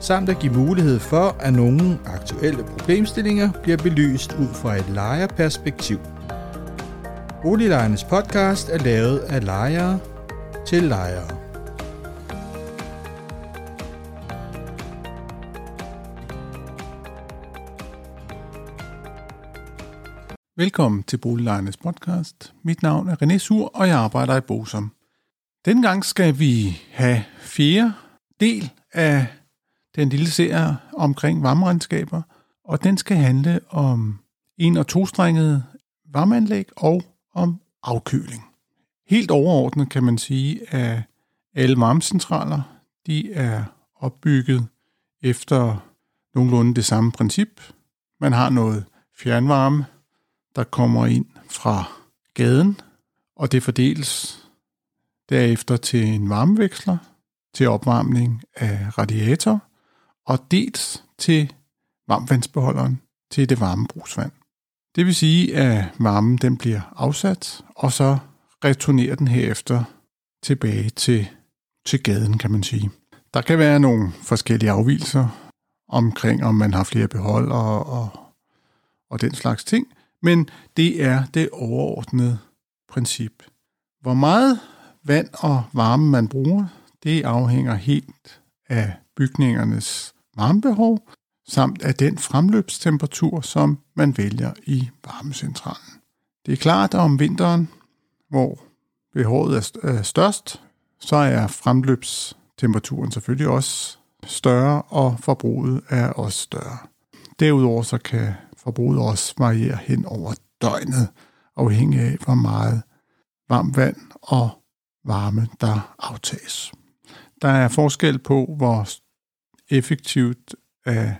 samt at give mulighed for, at nogle aktuelle problemstillinger bliver belyst ud fra et lejerperspektiv. Boliglejernes podcast er lavet af lejere til lejere. Velkommen til Boliglejernes podcast. Mit navn er René Sur, og jeg arbejder i Bosom. Dengang skal vi have fire del af den lille serie omkring varmeregnskaber, og den skal handle om en- og tostrengede varmeanlæg og om afkøling. Helt overordnet kan man sige, at alle varmecentraler de er opbygget efter nogenlunde det samme princip. Man har noget fjernvarme, der kommer ind fra gaden, og det fordeles derefter til en varmeveksler, til opvarmning af radiator, og dels til varmvandsbeholderen til det varme brugsvand. Det vil sige, at varmen den bliver afsat, og så returnerer den herefter tilbage til, til gaden, kan man sige. Der kan være nogle forskellige afvielser omkring, om man har flere beholdere og, og den slags ting, men det er det overordnede princip. Hvor meget vand og varme man bruger, det afhænger helt af bygningernes varmebehov, samt af den fremløbstemperatur, som man vælger i varmecentralen. Det er klart, at om vinteren, hvor behovet er størst, så er fremløbstemperaturen selvfølgelig også større, og forbruget er også større. Derudover så kan forbruget også variere hen over døgnet, afhængig af, hvor meget varmt vand og varme, der aftages. Der er forskel på, hvor effektivt af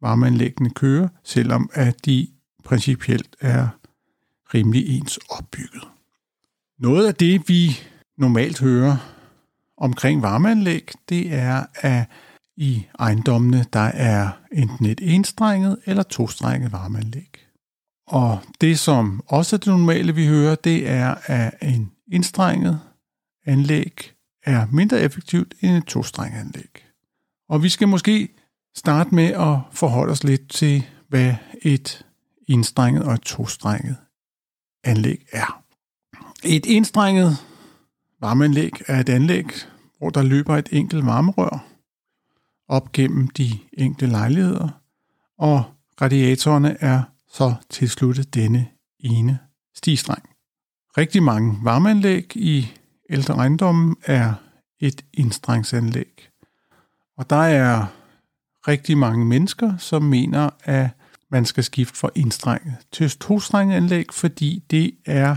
varmeanlæggene kører, selvom at de principielt er rimelig ens opbygget. Noget af det, vi normalt hører omkring varmeanlæg, det er, at i ejendommene, der er enten et enstrenget eller tostrenget varmeanlæg. Og det, som også er det normale, vi hører, det er, at en enstrenget anlæg er mindre effektivt end et tostrenget anlæg. Og vi skal måske starte med at forholde os lidt til, hvad et enstrenget og et tostrenget anlæg er. Et enstrenget varmeanlæg er et anlæg, hvor der løber et enkelt varmerør op gennem de enkelte lejligheder, og radiatorerne er så tilsluttet denne ene stigstreng. Rigtig mange varmeanlæg i ældre ejendomme er et indstrengsanlæg. Og der er rigtig mange mennesker, som mener, at man skal skifte fra indstrenget til tostrenget anlæg, fordi det er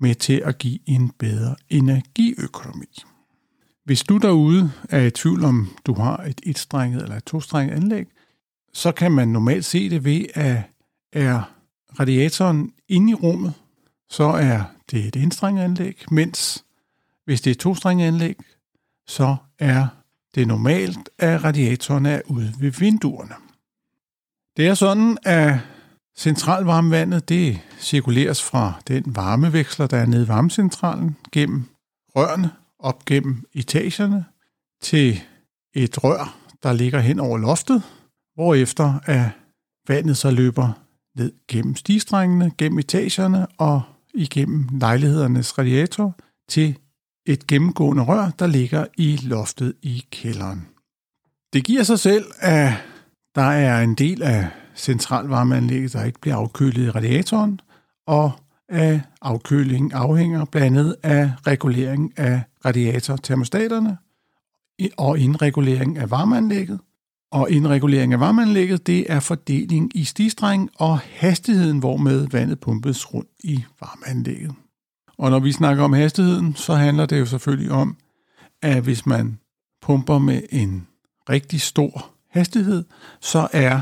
med til at give en bedre energiøkonomi. Hvis du derude er i tvivl om, du har et etstrenget eller et tostrenget anlæg, så kan man normalt se det ved, at er radiatoren inde i rummet, så er det et indstrenget anlæg, mens hvis det er et tostrenget anlæg, så er det er normalt, at radiatorerne er ude ved vinduerne. Det er sådan, at centralvarmevandet det cirkuleres fra den varmeveksler, der er nede i varmecentralen, gennem rørene op gennem etagerne til et rør, der ligger hen over loftet, hvorefter at vandet så løber ned gennem stigstrængene, gennem etagerne og igennem lejlighedernes radiator til et gennemgående rør, der ligger i loftet i kælderen. Det giver sig selv, at der er en del af centralvarmeanlægget, der ikke bliver afkølet i radiatoren, og at afkølingen afhænger blandt andet af regulering af radiatortermostaterne og indregulering af varmeanlægget. Og indregulering af varmeanlægget, det er fordeling i stigstreng og hastigheden, hvormed vandet pumpes rundt i varmeanlægget. Og når vi snakker om hastigheden, så handler det jo selvfølgelig om, at hvis man pumper med en rigtig stor hastighed, så er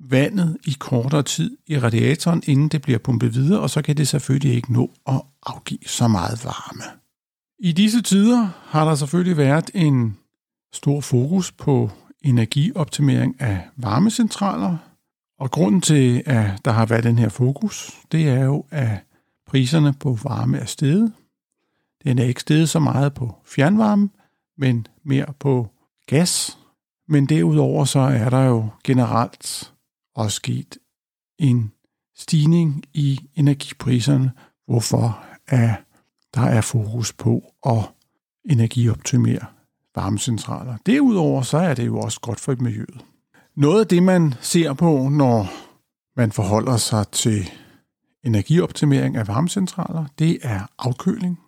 vandet i kortere tid i radiatoren, inden det bliver pumpet videre, og så kan det selvfølgelig ikke nå at afgive så meget varme. I disse tider har der selvfølgelig været en stor fokus på energioptimering af varmecentraler, og grunden til, at der har været den her fokus, det er jo, at priserne på varme er steget. Den er ikke steget så meget på fjernvarme, men mere på gas. Men derudover så er der jo generelt også sket en stigning i energipriserne, hvorfor er der er fokus på at energioptimere varmecentraler. Derudover så er det jo også godt for miljøet. Noget af det, man ser på, når man forholder sig til energioptimering af varmecentraler, det er afkøling.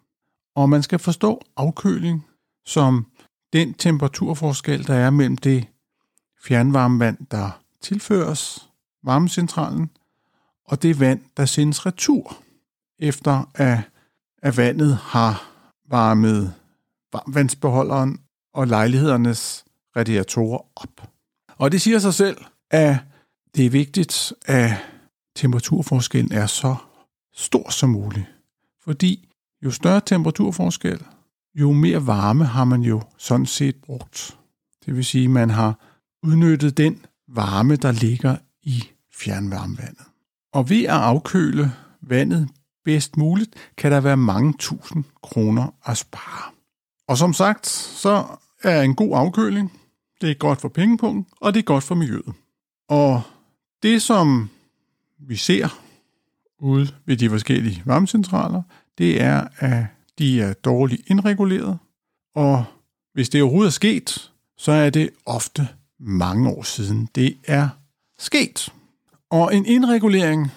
Og man skal forstå afkøling som den temperaturforskel, der er mellem det fjernvarmevand, der tilføres varmecentralen, og det vand, der sendes retur, efter at, at vandet har varmet varmvandsbeholderen og lejlighedernes radiatorer op. Og det siger sig selv, at det er vigtigt, at temperaturforskellen er så stor som muligt. Fordi jo større temperaturforskel, jo mere varme har man jo sådan set brugt. Det vil sige, at man har udnyttet den varme, der ligger i fjernvarmevandet. Og ved at afkøle vandet bedst muligt, kan der være mange tusind kroner at spare. Og som sagt, så er en god afkøling, det er godt for pengepunkten, og det er godt for miljøet. Og det, som vi ser ude ved de forskellige varmecentraler, det er, at de er dårligt indreguleret, og hvis det overhovedet er sket, så er det ofte mange år siden, det er sket. Og en indregulering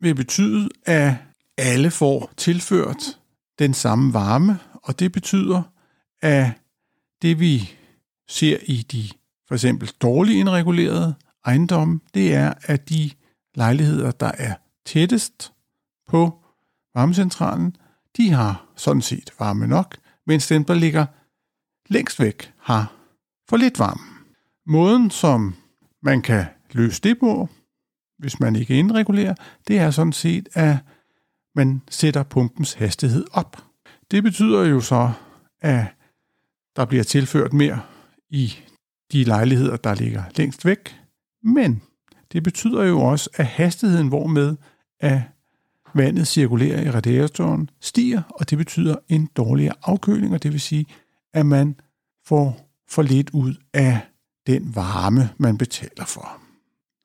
vil betyde, at alle får tilført den samme varme, og det betyder, at det vi ser i de for eksempel dårligt indregulerede ejendomme, det er, at de lejligheder, der er tættest på varmecentralen, de har sådan set varme nok, mens dem, der ligger længst væk, har for lidt varme. Måden, som man kan løse det på, hvis man ikke indregulerer, det er sådan set, at man sætter pumpens hastighed op. Det betyder jo så, at der bliver tilført mere i de lejligheder, der ligger længst væk. Men det betyder jo også, at hastigheden, hvormed at vandet cirkulerer i radiatoren, stiger, og det betyder en dårligere afkøling, og det vil sige, at man får for lidt ud af den varme, man betaler for.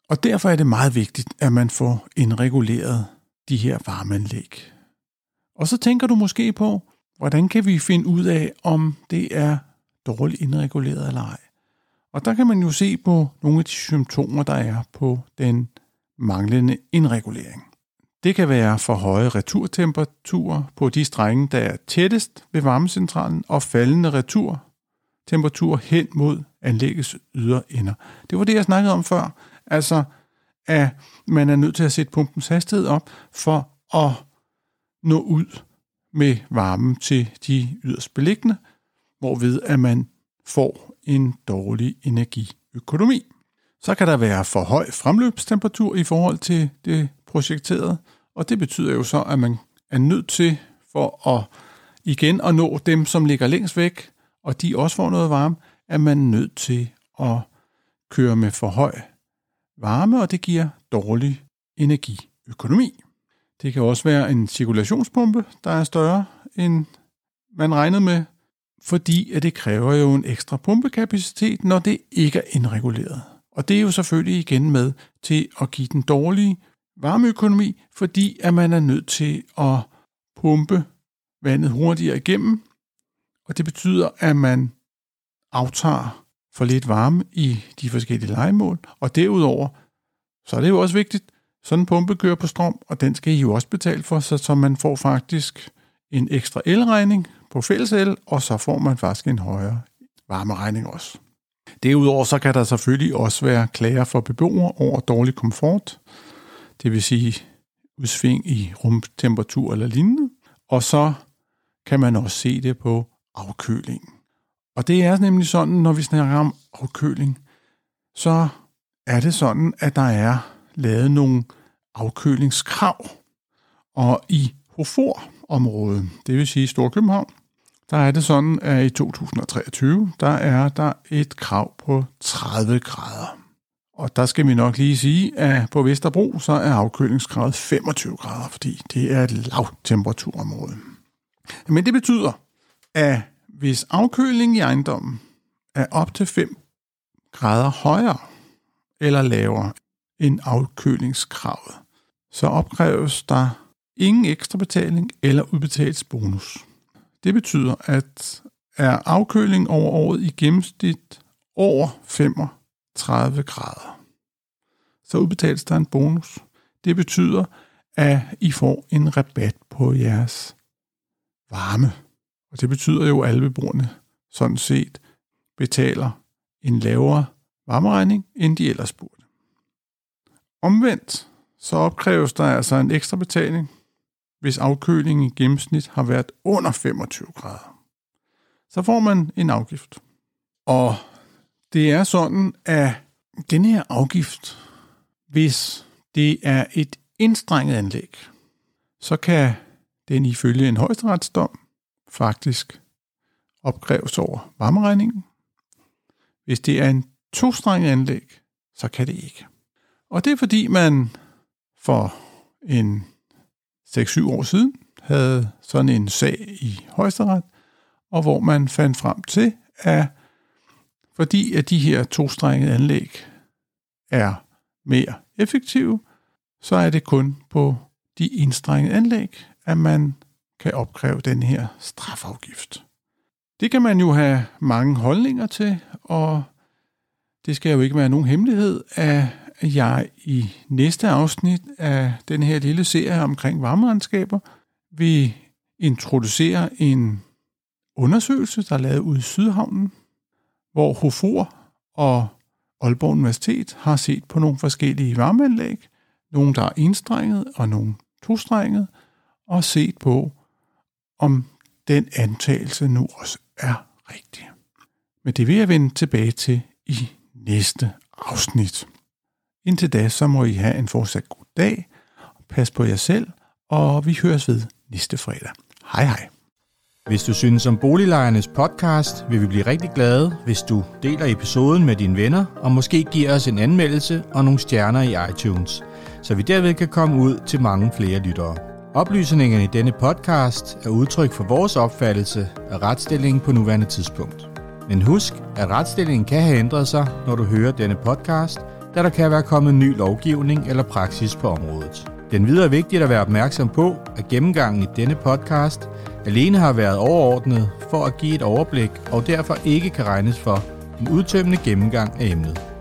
Og derfor er det meget vigtigt, at man får indreguleret de her varmeanlæg. Og så tænker du måske på, hvordan kan vi finde ud af, om det er dårligt indreguleret eller ej. Og der kan man jo se på nogle af de symptomer, der er på den manglende indregulering. Det kan være for høje returtemperaturer på de strenge, der er tættest ved varmecentralen, og faldende returtemperatur hen mod anlæggets ydre ender. Det var det, jeg snakkede om før. Altså, at man er nødt til at sætte pumpens hastighed op for at nå ud med varmen til de yderst beliggende, hvorved at man får en dårlig energiøkonomi. Så kan der være for høj fremløbstemperatur i forhold til det projekterede, og det betyder jo så, at man er nødt til for at igen at nå dem, som ligger længst væk, og de også får noget varme, er man nødt til at køre med for høj varme, og det giver dårlig energiøkonomi. Det kan også være en cirkulationspumpe, der er større end man regnede med, fordi at det kræver jo en ekstra pumpekapacitet, når det ikke er indreguleret. Og det er jo selvfølgelig igen med til at give den dårlige varmeøkonomi, fordi at man er nødt til at pumpe vandet hurtigere igennem, og det betyder, at man aftager for lidt varme i de forskellige legemål, og derudover, så er det jo også vigtigt, sådan en pumpe kører på strøm, og den skal I jo også betale for, så, så man får faktisk en ekstra elregning på fælles el, og så får man faktisk en højere varmeregning også. Derudover så kan der selvfølgelig også være klager for beboere over dårlig komfort, det vil sige udsving i rumtemperatur eller lignende, og så kan man også se det på afkøling. Og det er nemlig sådan, når vi snakker om afkøling, så er det sådan, at der er lavet nogle afkølingskrav. Og i HOFOR, område, det vil sige Storkøbenhavn, der er det sådan, at i 2023, der er der et krav på 30 grader. Og der skal vi nok lige sige, at på Vesterbro, så er afkølingsgradet 25 grader, fordi det er et lavtemperaturområde. Men det betyder, at hvis afkølingen i ejendommen er op til 5 grader højere eller lavere end afkølingskravet, så opkræves der ingen ekstra betaling eller udbetalt bonus. Det betyder, at er afkøling over året i gennemsnit over 35 grader, så udbetales der en bonus. Det betyder, at I får en rabat på jeres varme. Og det betyder jo, at alle beboerne sådan set betaler en lavere varmeregning, end de ellers burde. Omvendt så opkræves der altså en ekstra betaling, hvis afkølingen i gennemsnit har været under 25 grader. Så får man en afgift. Og det er sådan, at den her afgift, hvis det er et indstrenget anlæg, så kan den ifølge en højesteretsdom faktisk opkræves over varmeregningen. Hvis det er en tostrenget anlæg, så kan det ikke. Og det er fordi man for en 6-7 år siden havde sådan en sag i højesteret, og hvor man fandt frem til, at fordi at de her tostrengede anlæg er mere effektive, så er det kun på de indstrengede anlæg, at man kan opkræve den her strafafgift. Det kan man jo have mange holdninger til, og det skal jo ikke være nogen hemmelighed, at jeg i næste afsnit af den her lille serie omkring varmeregnskaber vil introducere en undersøgelse, der er lavet ude i Sydhavnen, hvor Hofor og Aalborg Universitet har set på nogle forskellige varmeanlæg, nogle der er enstrenget og nogle tostrenget, og set på, om den antagelse nu også er rigtig. Men det vil jeg vende tilbage til i næste afsnit. Indtil da, så må I have en fortsat god dag. Pas på jer selv, og vi høres ved næste fredag. Hej hej. Hvis du synes om Boliglejernes podcast, vil vi blive rigtig glade, hvis du deler episoden med dine venner, og måske giver os en anmeldelse og nogle stjerner i iTunes, så vi derved kan komme ud til mange flere lyttere. Oplysningerne i denne podcast er udtryk for vores opfattelse af retsstillingen på nuværende tidspunkt. Men husk, at retsstillingen kan have ændret sig, når du hører denne podcast, da der kan være kommet ny lovgivning eller praksis på området. Den videre er vigtigt at være opmærksom på, at gennemgangen i denne podcast alene har været overordnet for at give et overblik og derfor ikke kan regnes for en udtømmende gennemgang af emnet.